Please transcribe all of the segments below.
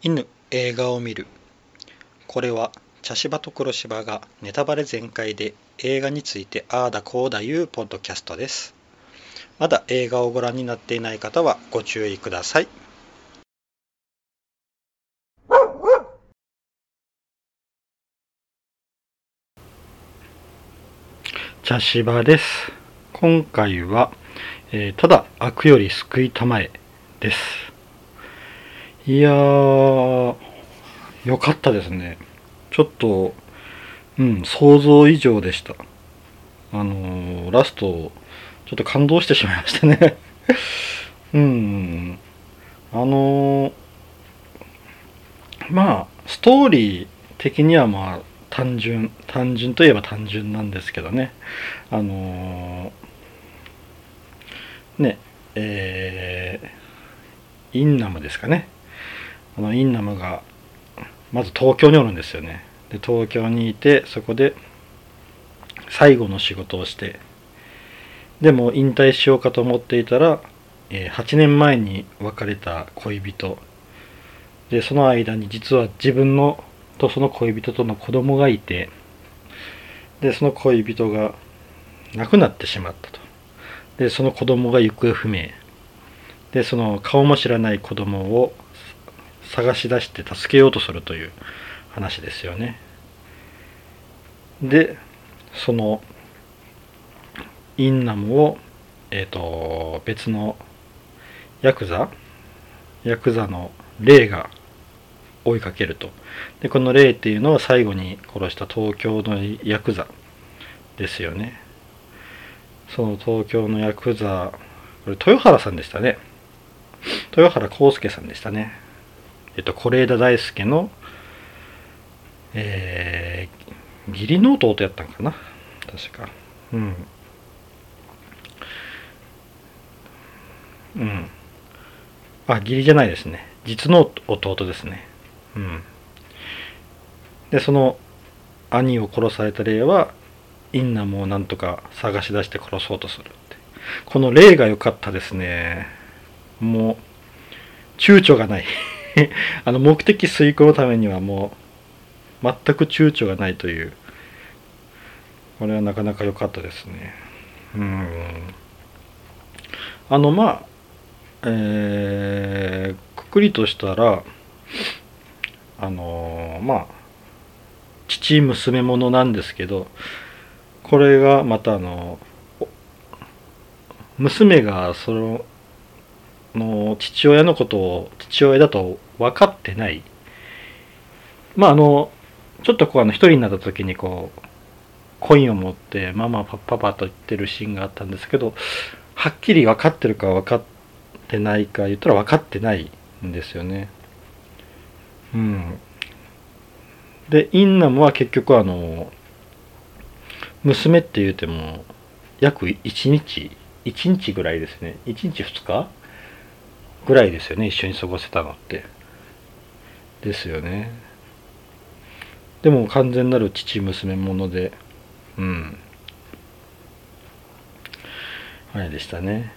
犬映画を見る。これは茶芝と黒芝がネタバレ全開で映画についてああだこうだいうポッドキャストです。まだ映画をご覧になっていない方はご注意ください。茶芝です。今回は、えーただ悪より救いたまえです。いやーよかったですね。ちょっとうん想像以上でした。あのーラストちょっと感動してしまいましたね。うん。あのーまあストーリー的にはまあ単純単純といえば単純なんですけどね。あのーねえーインナムですかね。あのインナムがまず東京におるんですよね。で東京にいてそこで最後の仕事をしてでも引退しようかと思っていたら、え8年前に別れた恋人。でその間に実は自分のとその恋人との子供がいてでその恋人が亡くなってしまったと。でその子供が行方不明。でその顔も知らない子供を探し出して助けようとするという話ですよね。でそのインナムをえっ、と別のヤクザヤクザの霊が追いかけると。でこの霊っていうのは最後に殺した東京のヤクザですよね。その東京のヤクザこれ豊原さんでしたね。豊原康介さんでしたね。えっと是枝大輔のえー、義理の弟やったんかな？確か。うん。うん。あ義理じゃないですね。実の弟ですね。うん。でその兄を殺された霊はインナムをなんとか探し出して殺そうとするって。この霊が良かったですね。もう躊躇がない。あの目的遂行のためにはもう全く躊躇がないという。これはなかなか良かったですね。うん。あのまあえー、くくりとしたらあのまあ父娘ものなんですけどこれがまたあの娘がそのの父親のことを父親だと分かってない。まああのちょっとこうあの一人になった時にこうコインを持ってママパパパと言ってるシーンがあったんですけどはっきり分かってるか分かってないか言ったら分かってないんですよね。うん。でインナムは結局あの娘って言うても約1日1日ぐらいですね。1日2日ぐらいですよね。一緒に過ごせたのって。ですよね。でも完全なる父娘ものでうん。あれでしたね。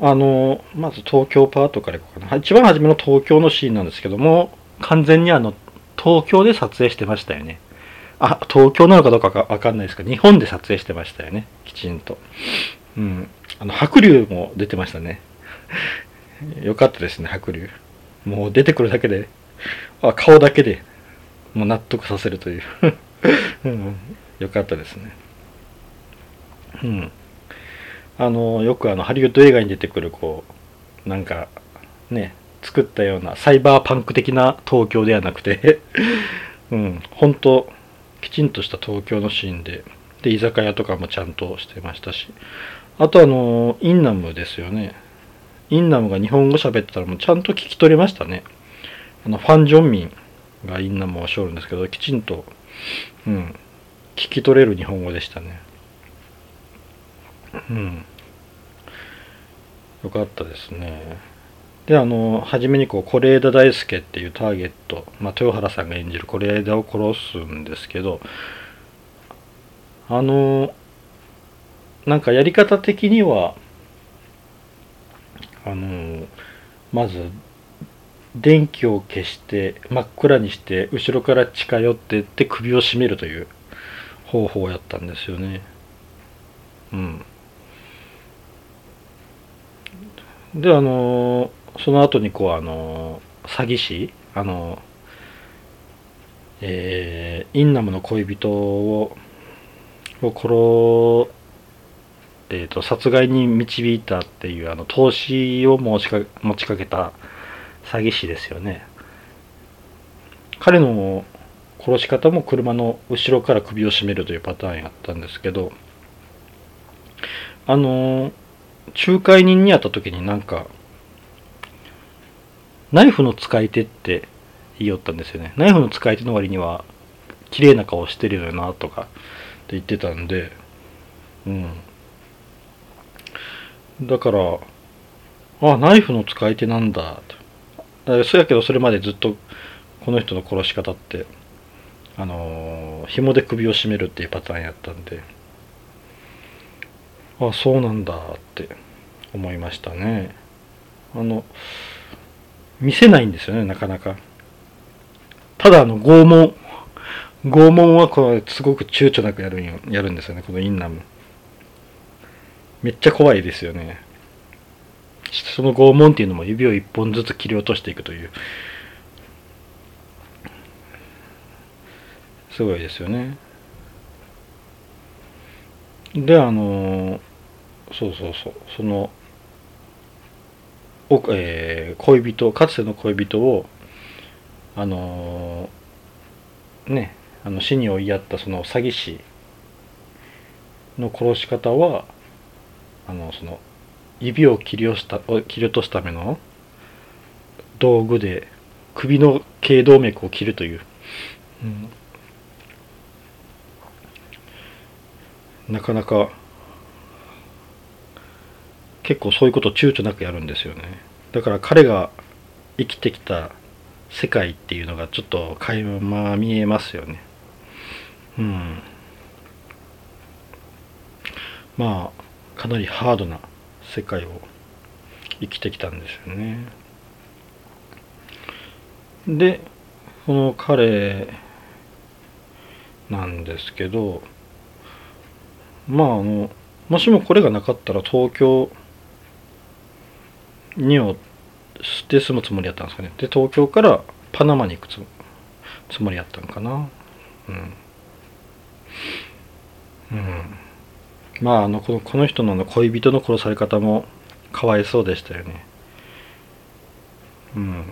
あのまず東京パートからいこうかな。一番初めの東京のシーンなんですけども完全にあの東京で撮影してましたよね。あ東京なのかどうかわかんないですけど日本で撮影してましたよね。きちんと。うん。あの白龍も出てましたね。よかったですね白龍もう出てくるだけであ顔だけでもう納得させるという、うん、よかったですね。うん。あのよくあのハリウッド映画に出てくるこうなんかね作ったようなサイバーパンク的な東京ではなくて うん。本当きちんとした東京のシーンでで居酒屋とかもちゃんとしてましたしあとあのインナムですよね。インナムが日本語喋ってたらもうちゃんと聞き取れましたね。あのファン・ジョンミンがインナムをしょるんですけどきちんとうん聞き取れる日本語でしたね。うん。よかったですね。であの初めにこう是枝大輔っていうターゲット、まあ、豊原さんが演じる是枝を殺すんですけどあのなんかやり方的にはあのまず電気を消して真っ暗にして後ろから近寄ってって首を絞めるという方法をやったんですよね。うん。であのその後にこうあの詐欺師あのえー、インナムの恋人をを殺えーと、殺害に導いたっていうあの投資を持ちか持ちかけた詐欺師ですよね。彼の殺し方も車の後ろから首を絞めるというパターンやったんですけどあの仲介人に会った時になんかナイフの使い手って言いよったんですよね。ナイフの使い手の割には綺麗な顔してるよなとかって言ってたんでうん。だから、あ、ナイフの使い手なんだと。そうやけど、それまでずっとこの人の殺し方って、あのー、紐で首を絞めるっていうパターンやったんで、あ、そうなんだって思いましたね。あの、見せないんですよね、なかなか。ただ、あの、拷問。拷問はこれすごく躊躇なくやるんやるんですよね、このインナム。めっちゃ怖いですよね。その拷問っていうのも指を一本ずつ切り落としていくという。すごいですよね。であのそうそうそう。そのお、えー、恋人かつての恋人をあのねあの死に追いやったその詐欺師の殺し方はあのその指を切り落した切り落とすための道具で首の頸動脈を切るという、うん、なかなか結構そういうこと躊躇なくやるんですよね。だから彼が生きてきた世界っていうのがちょっと垣間見えますよね。うん。まあかなりハードな世界を生きてきたんですよね。でこの彼なんですけどまああのもしもこれがなかったら東京にをで住むつもりやったんですかね。で東京からパナマに行くつもりやったんかな。うん。うん。まああのこのこの人の恋人の殺され方もかわいそうでしたよね。うん。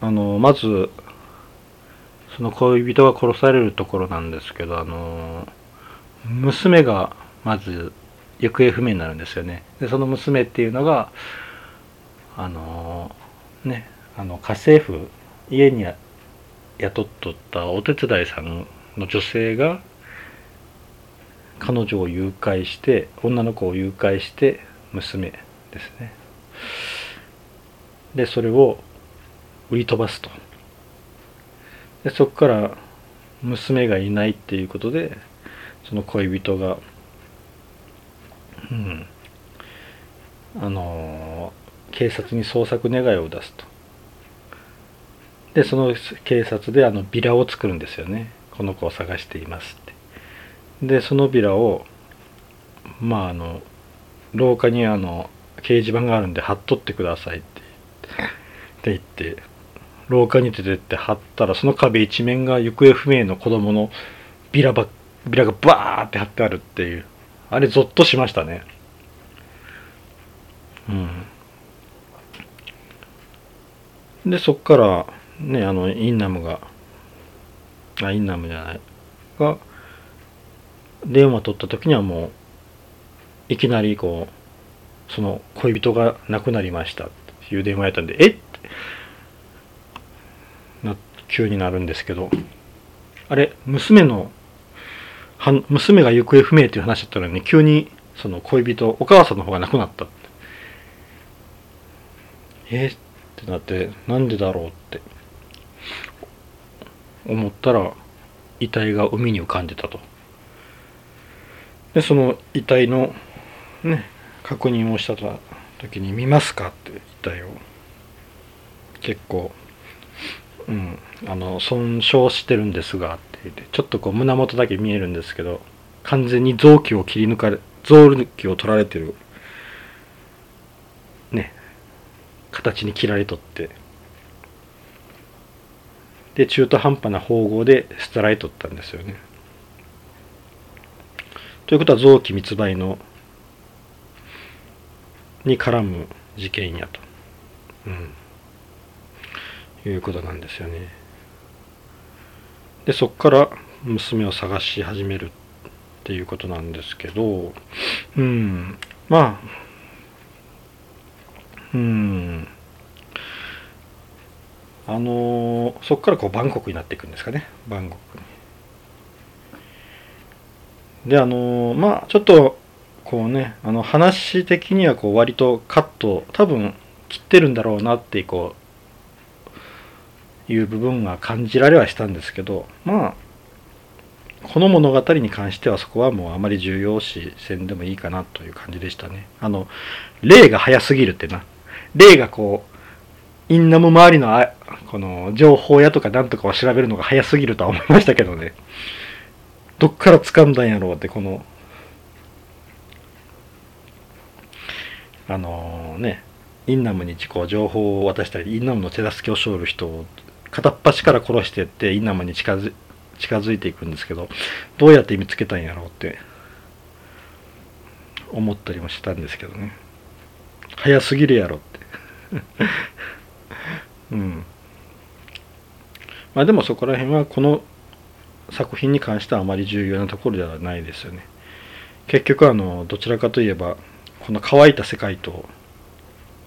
あのまずその恋人が殺されるところなんですけどあの娘がまず行方不明になるんですよね。でその娘っていうのがあのねあの家政婦家に雇っとったお手伝いさんの女性が彼女を誘拐して女の子を誘拐して娘ですね。でそれを売り飛ばすと。でそこから娘がいないっていうことでその恋人がうんあの警察に捜索願いを出すと。でその警察であのビラを作るんですよね。この子を探していますでそのビラをまああの廊下にあの掲示板があるんで貼っとってくださいって言って廊下に出てって貼ったらその壁一面が行方不明の子供のビラばビラがバーって貼ってあるっていうあれゾッとしましたね。うん。でそっからねあのインナムがあインナムじゃない。が電話取った時にはもういきなりこうその恋人が亡くなりましたっていう電話やったんでえっ？な急になるんですけどあれ娘のは娘が行方不明っていう話だったのに急にその恋人お母さんの方が亡くなったって。えってなってなんでだろうって。思ったら遺体が海に浮かんでたと。でその遺体のね確認をした時に「見ますか?」って遺体を結構、うん、あの損傷してるんですがって言ってちょっとこう胸元だけ見えるんですけど完全に臓器を切り抜かれ臓器を取られてるね形に切られとってで中途半端な縫合で捨てられとったんですよね。ということは臓器密売のに絡む事件やと、うん、いうことなんですよね。でそこから娘を探し始めるっていうことなんですけどうん。まあうん。あの、そこからこうバンコクになっていくんですかね。バンコク。に。であのー、まあちょっとこうねあの話的にはこう割とカット多分切ってるんだろうなってこういう部分が感じられはしたんですけどまあこの物語に関してはそこはもうあまり重要視せんでもいいかなという感じでしたね。あの例が早すぎるってな例がこうインナム周りのあこの情報屋とかなんとかを調べるのが早すぎるとは思いましたけどね。どっから掴んだんやろうってこのあのねインナムにこう情報を渡したりインナムの手助けをしょる人を片っ端から殺してってインナムに近づ近づいていくんですけどどうやって見つけたんやろうって思ったりもしたんですけどね。早すぎるやろって。うん。まあでもそこら辺はこの作品に関してはあまり重要なところではないですよね。結局あのどちらかといえばこの乾いた世界と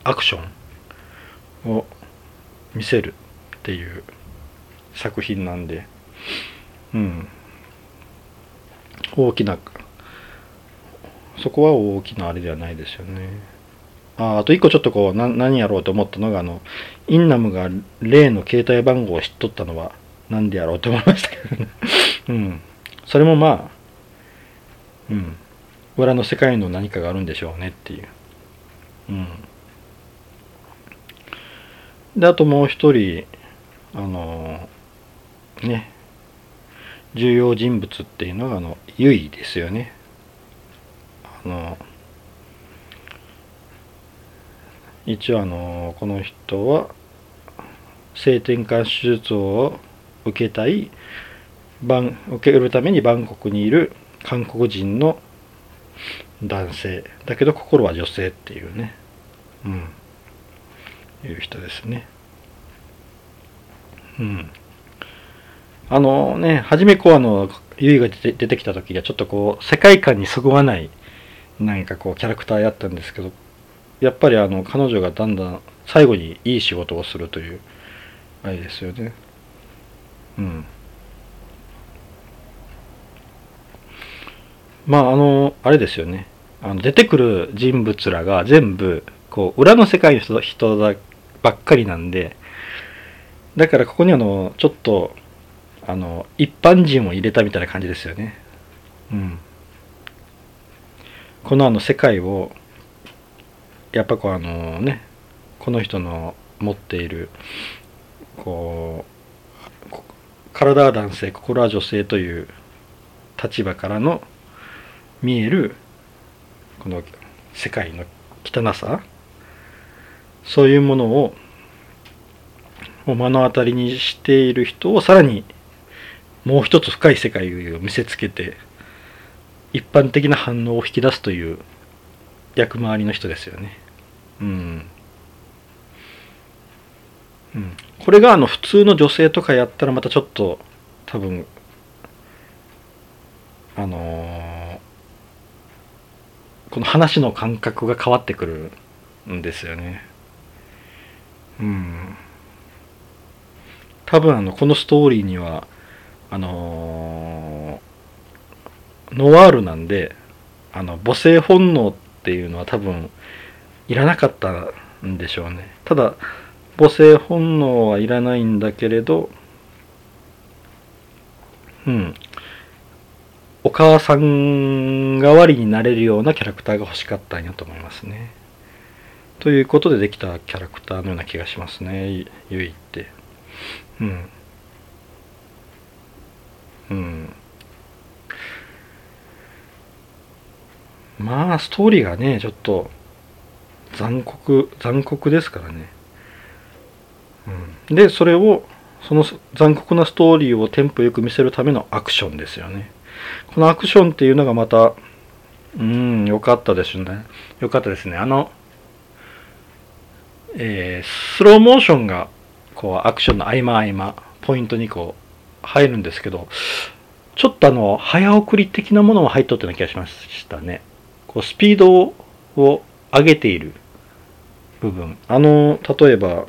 アクションを見せるっていう作品なんでうん。大きなそこは大きなあれではないですよね。ああと一個ちょっとこう何やろうと思ったのがあのインナムが例の携帯番号を知っとったのは何でやろうと思いましたけどね。うん。それもまあうん。裏の世界の何かがあるんでしょうねっていう。うん。であともう一人あのね。重要人物っていうのがあのユイですよね。あの一応あのこの人は性転換手術を受けたい受けるためにバンコクにいる韓国人の男性。だけど心は女性っていうね。うん。いう人ですね。うん。あのね初めこうあのユイが出てきた時はちょっとこう世界観にそぐわない何かこうキャラクターやったんですけどやっぱりあの彼女がだんだん最後にいい仕事をするというあれですよね。うん。まああのあれですよね。あの出てくる人物らが全部こう裏の世界の人人だばっかりなんでだからここにあのちょっとあの一般人を入れたみたいな感じですよね。うん、このあの世界をやっぱこうあのねこの人の持っているこう体は男性心は女性という立場からの見えるこの世界の汚さそういうものを目の当たりにしている人をさらにもう一つ深い世界を見せつけて一般的な反応を引き出すという役回りの人ですよね。うん。これがあの普通の女性とかやったらまたちょっと多分あのー、この話の感覚が変わってくるんですよね。うん。多分あのこのストーリーにはあのー、ノワールなんであの母性本能っていうのは多分いらなかったんでしょうねただ母性本能はいらないんだけれどうん。お母さん代わりになれるようなキャラクターが欲しかったんやと思いますね。ということでできたキャラクターのような気がしますね。ゆいってうん。うん。まあストーリーがねちょっと残酷残酷ですからね、でそれをその残酷なストーリーをテンポよく見せるためのアクションですよね。このアクションっていうのがまたうん良かったですね。良かったですね。あのえー、スローモーションがこうアクションの合間合間ポイントにこう入るんですけどちょっとあの早送り的なものも入っとったような気がしましたね。こうスピードを上げている部分。あの例えば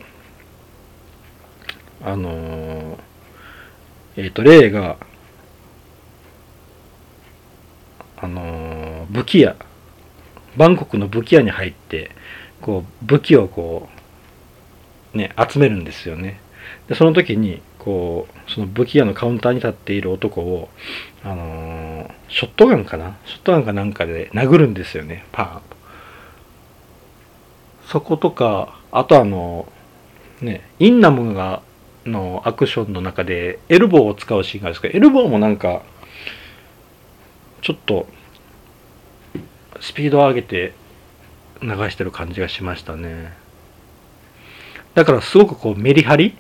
あのえっ、ー、と例があの武器屋バンコクの武器屋に入ってこう武器をこうね集めるんですよね。でその時にこうその武器屋のカウンターに立っている男をあのー、ショットガンかな？ショットガンかなんかで殴るんですよねパーンと。そことかあとあのねインナムがのアクションの中でエルボーを使うシーンがあるんですけどエルボーもなんかちょっとスピードを上げて流してる感じがしましたね。だからすごくこうメリハリ？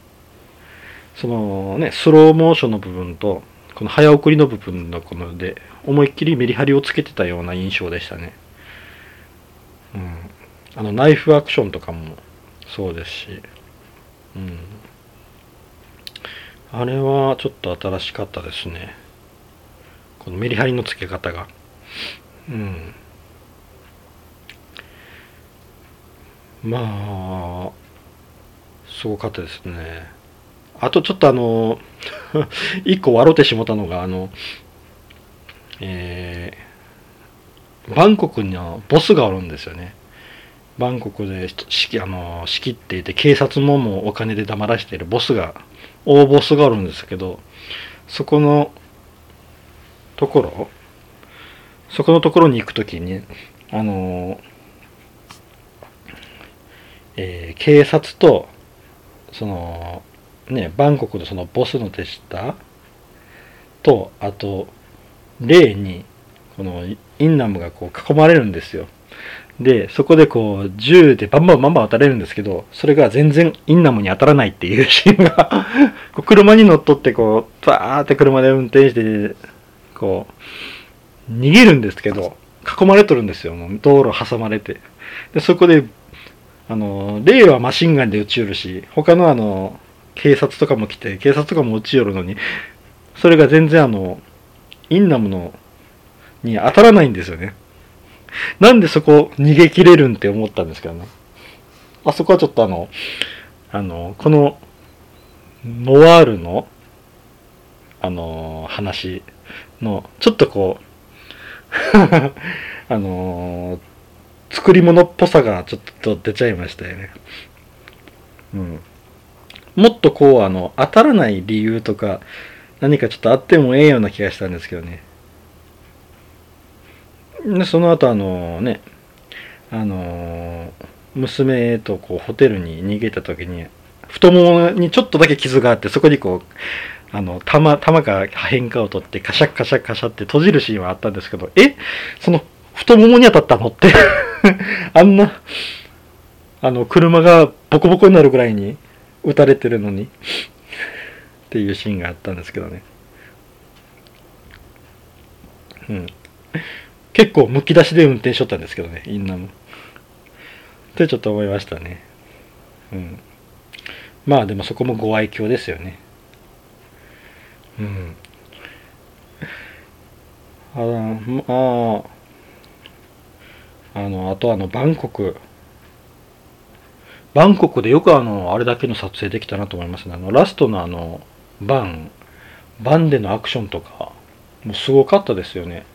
そのねスローモーションの部分とこの早送りの部分のこので思いっきりメリハリをつけてたような印象でしたね。うん。あのナイフアクションとかもそうですし。うん。あれはちょっと新しかったですね。このメリハリのつけ方が。うん。まあすごかったですね。あとちょっとあの 一個笑ってしもたのがあのえー、バンコクにはボスがおるんですよね。バンコクで仕あの仕切っていて警察ももうお金で黙らしているボスが大ボスがおるんですけどそこのところそこのところに行く時にあのえー、警察とそのねバンコクのそのボスの手下とあと例にこのインナムがこう囲まれるんですよ。でそこでこう銃でバンバンバンバン撃たれるんですけどそれが全然インナムに当たらないっていう シーンが車に乗っ取ってこうバーって車で運転してこう逃げるんですけど囲まれとるんですよ。もう道路挟まれて。でそこであの例はマシンガンで撃ち寄るし他のあの警察とかも来て警察とかも撃ち寄るのにそれが全然あのインナムのに当たらないんですよね。なんでそこ逃げ切れるんって思ったんですけどね。あそこはちょっとあの、あの、この、ノワールの、あの、話の、ちょっとこう あの、作り物っぽさがちょっと出ちゃいましたよね。うん。もっとこう、あの、当たらない理由とか、何かちょっとあってもええような気がしたんですけどね。でその後あのねあの娘とこうホテルに逃げた時に太ももにちょっとだけ傷があってそこにこうあの弾弾が変化を取ってカシャカシャカシャって閉じるシーンはあったんですけどえ？その太ももに当たったの？って。あんなあの車がボコボコになるぐらいに撃たれてるのに。っていうシーンがあったんですけどね。うん。結構むき出しで運転しとったんですけどねインナムってちょっと思いましたね。うん。まあでもそこもご愛嬌ですよね。うん。あの、まああのあとあのバンコク。バンコクでよくあのあれだけの撮影できたなと思いますね。あのラストのあのバン。バンでのアクションとかもうすごかったですよね。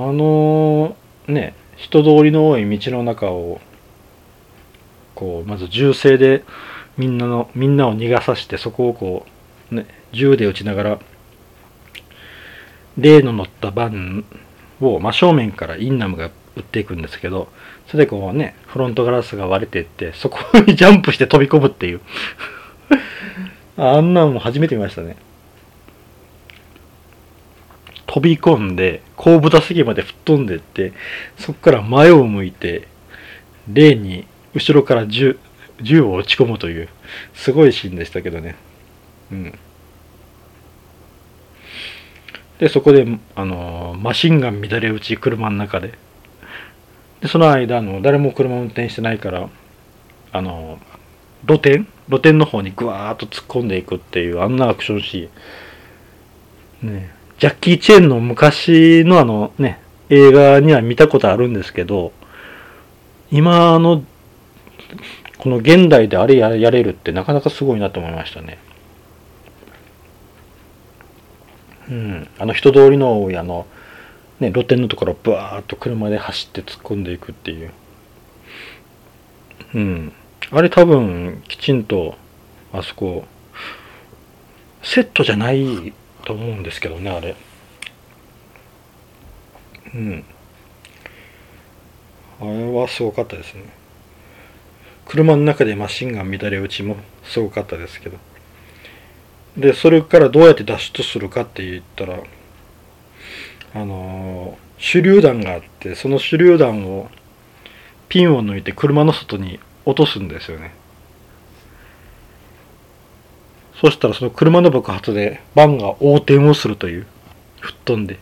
あのね人通りの多い道の中をこうまず銃声でみんなのみんなを逃がさしてそこをこう、ね、銃で撃ちながら例の乗ったバンを真正面からインナムが打っていくんですけどそれでこうねフロントガラスが割れていってそこにジャンプして飛び込むっていう。あんなんも初めて見ましたね。飛び込んで後部座席まで吹っ飛んでってそこから前を向いて霊に後ろから銃銃を落ち込むというすごいシーンでしたけどね。うん。でそこであのマシンガン乱れ打ち車の中で。でその間あの誰も車運転してないからあの露店露店の方にぐわーっと突っ込んでいくっていうあんなアクションシーン。ね。ジャッキー・チェーンの昔のあのね映画には見たことあるんですけど今のこの現代であれやれるってなかなかすごいなと思いましたね。うん、あの人通りの多いあの、ね、露店のところブワーッと車で走って突っ込んでいくっていう。うん。あれ多分きちんとあそこセットじゃないと思うんですけどねあれ。うん。あれはすごかったですね。車の中でマシンガン乱れ打ちもすごかったですけど。で、それからどうやって脱出するかって言ったら、あのー、手榴弾があって、その手榴弾をピンを抜いて車の外に落とすんですよね。そしたらその車の爆発でバンが横転をするという。吹っ飛んで。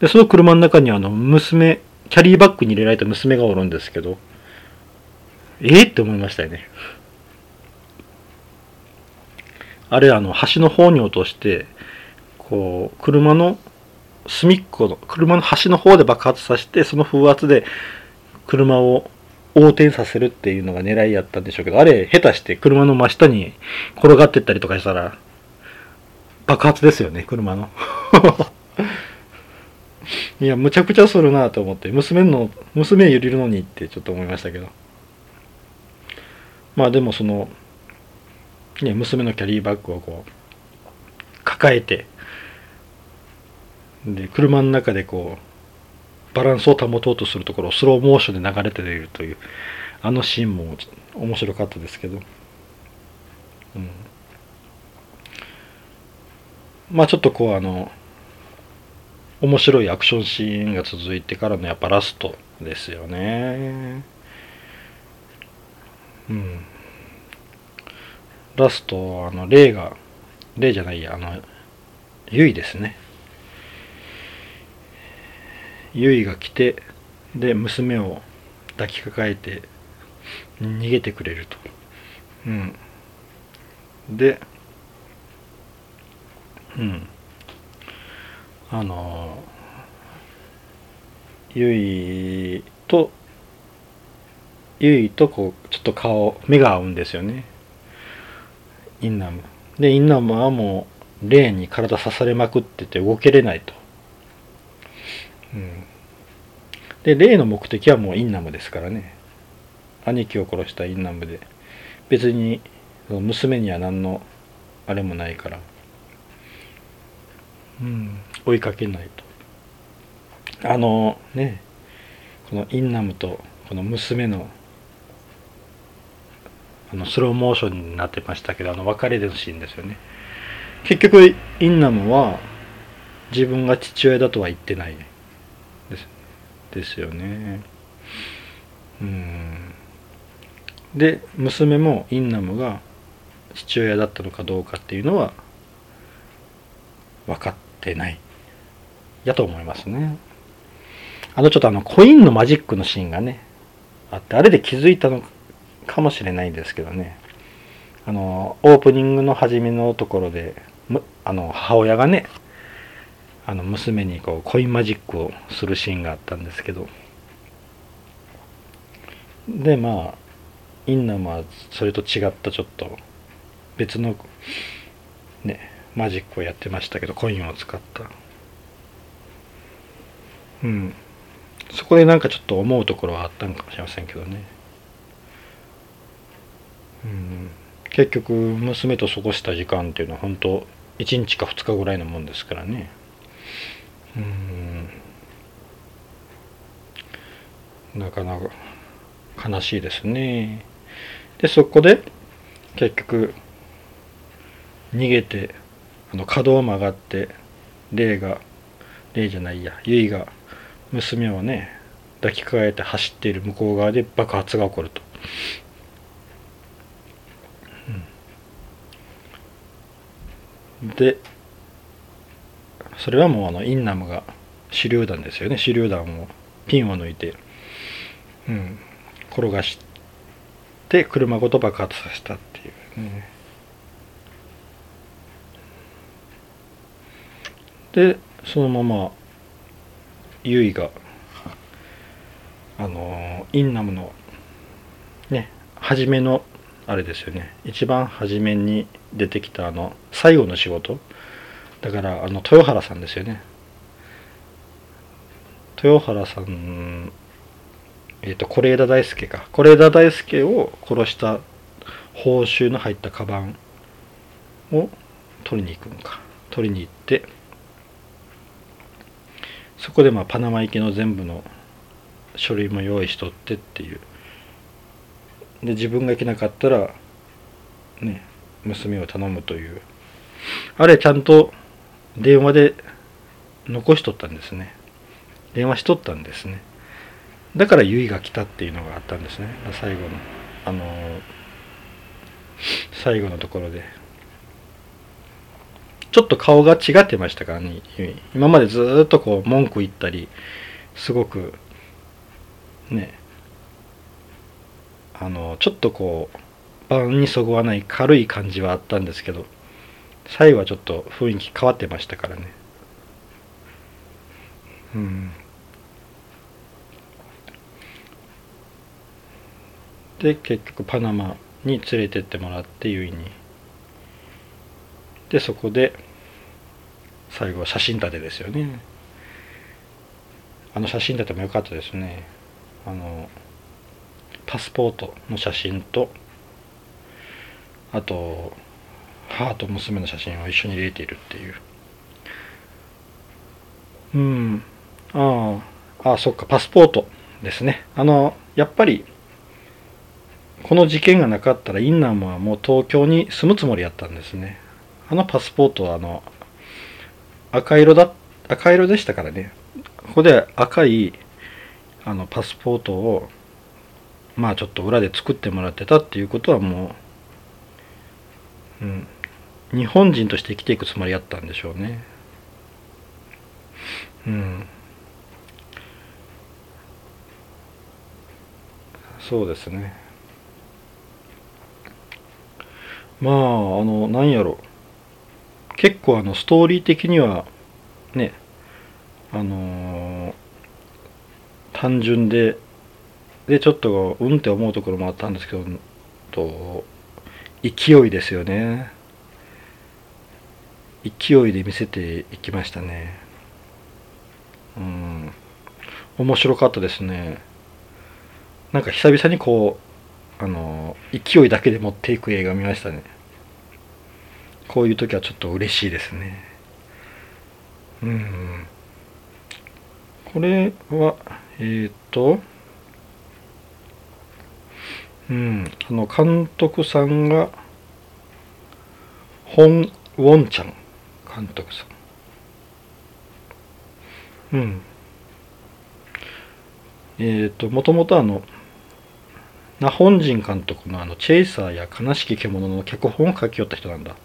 で、その車の中にあの娘、キャリーバッグに入れられた娘がおるんですけど、ええって思いましたよね。あれあの端の方に落としてこう車の隅っこの車の端の方で爆発させてその風圧で車を横転させるっていうのが狙いやったんでしょうけどあれ下手して車の真下に転がってったりとかしたら爆発ですよね車の。いやむちゃくちゃするなと思って娘の娘揺れるのにってちょっと思いましたけど。まあでもそのね、娘のキャリーバッグをこう抱えてで車の中でこうバランスを保とうとするところをスローモーションで流れているというあのシーンも面白かったですけど、うん、まあちょっとこうあの面白いアクションシーンが続いてからのやっぱラストですよね。うん。ラスト、あの、レイが、レイじゃないや、あの、ユイですね。ユイが来て、で、娘を抱きかかえて、逃げてくれると。うん。で、うん。あの、ユイと、ユイとこう、ちょっと顔、目が合うんですよね。インナムでインナムはもう霊に体刺されまくってて動けれないと、で霊の目的はもうインナムですからね。兄貴を殺したインナムで。別に娘には何のあれもないから、うん、追いかけないと。あのねこのインナムとこの娘のあのスローモーションになってましたけどあの別れるシーンですよね。結局インナムは自分が父親だとは言ってない。ですですよね。うん。で娘もインナムが父親だったのかどうかっていうのは分かってない。やと思いますね。あのちょっとあのコインのマジックのシーンがねあってあれで気づいたのかもしれないんですけどね。あのオープニングの初めのところであの母親がねあの娘にこうコインマジックをするシーンがあったんですけど。でまあインナムはそれと違ったちょっと別のねマジックをやってましたけどコインを使った。うん。そこでなんかちょっと思うところはあったんかもしれませんけどね。うん、結局娘と過ごした時間っていうのは本当1日か2日ぐらいのもんですからね。うん。なかなか悲しいですね。でそこで結局逃げてあの角を曲がって霊が霊じゃないや結が娘をね抱きかかえて走っている向こう側で爆発が起こると。うん、でそれはもうあのインナムが手榴弾ですよね。手榴弾をピンを抜いて、うん、転がして車ごと爆発させたっていう。ね。でそのままユイがあのインナムのね初めのあれですよね。一番初めに出てきたあの最後の仕事。だからあの豊原さんですよね。豊原さんえっ、ー、と是枝大輔か。是枝大輔を殺した報酬の入ったカバンを取りに行くのか。取りに行ってそこでまあパナマ行きの全部の書類も用意しとってっていう。で自分が行けなかったらね娘を頼むという。あれちゃんと電話で残しとったんですね。電話しとったんですね。だから結衣が来たっていうのがあったんですね。最後のあの、最後のところで。ちょっと顔が違ってましたからね。今までずっとこう文句言ったりすごくねあのちょっとこう盤にそぐわない軽い感じはあったんですけど。最後はちょっと雰囲気変わってましたからね。うん。で結局パナマに連れてってもらってゆいに。でそこで最後は写真立てですよね。あの写真立ても良かったですね。あのパスポートの写真とあと母と娘の写真を一緒に入れているっていう。うん。ああ。ああそっか。パスポートですね。あのやっぱりこの事件がなかったらインナームはもう東京に住むつもりやったんですね。あのパスポートはあの赤色だ赤色でしたからね。ここで赤いあのパスポートをまあちょっと裏で作ってもらってたっていうことはもう、うん、日本人として生きていくつもりやったんでしょうね。うん。そうですね。まああのなんやろ。結構あのストーリー的にはねあのー、単純ででちょっとうんって思うところもあったんですけどと勢いですよね。勢いで見せていきましたね。うん。面白かったですね。なんか久々にこうあの勢いだけで持っていく映画見ましたね。こういう時はちょっと嬉しいですね。うん。これはえっ、ー、とうん。あの監督さんがホン・ウォンちゃん監督さん。うん。えっ、ー、ともともとあのナホンジン監督のあのチェイサーや悲しき獣の脚本を書き寄った人なんだ。へ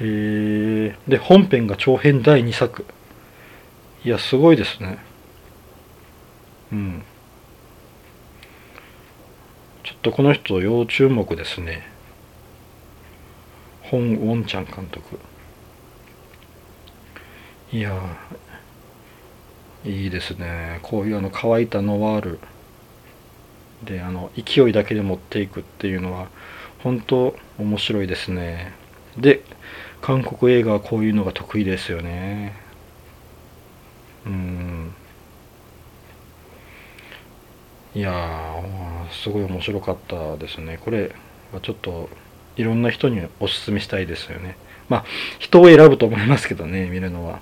えで本編が長編第2作。いやすごいですね。うん。ちょっとこの人要注目ですね。本ウォンちゃん監督いやいいですね。こういうあの乾いたノワールであの勢いだけで持っていくっていうのは本当面白いですね。で韓国映画はこういうのが得意ですよね。うん。いやすごい面白かったですね。これはちょっといろんな人におすすめしたいですよね。まあ人を選ぶと思いますけどね見るのは。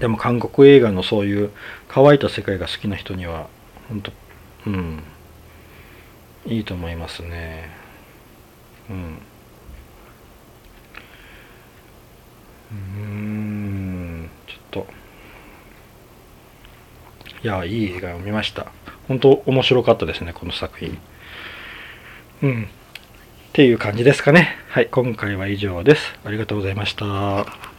でも韓国映画のそういう乾いた世界が好きな人には本当うん。いいと思いますね。うん。うん。ちょっと。いやいい映画を見ました。本当面白かったですねこの作品。うん。っていう感じですかね。はい今回は以上です。ありがとうございました。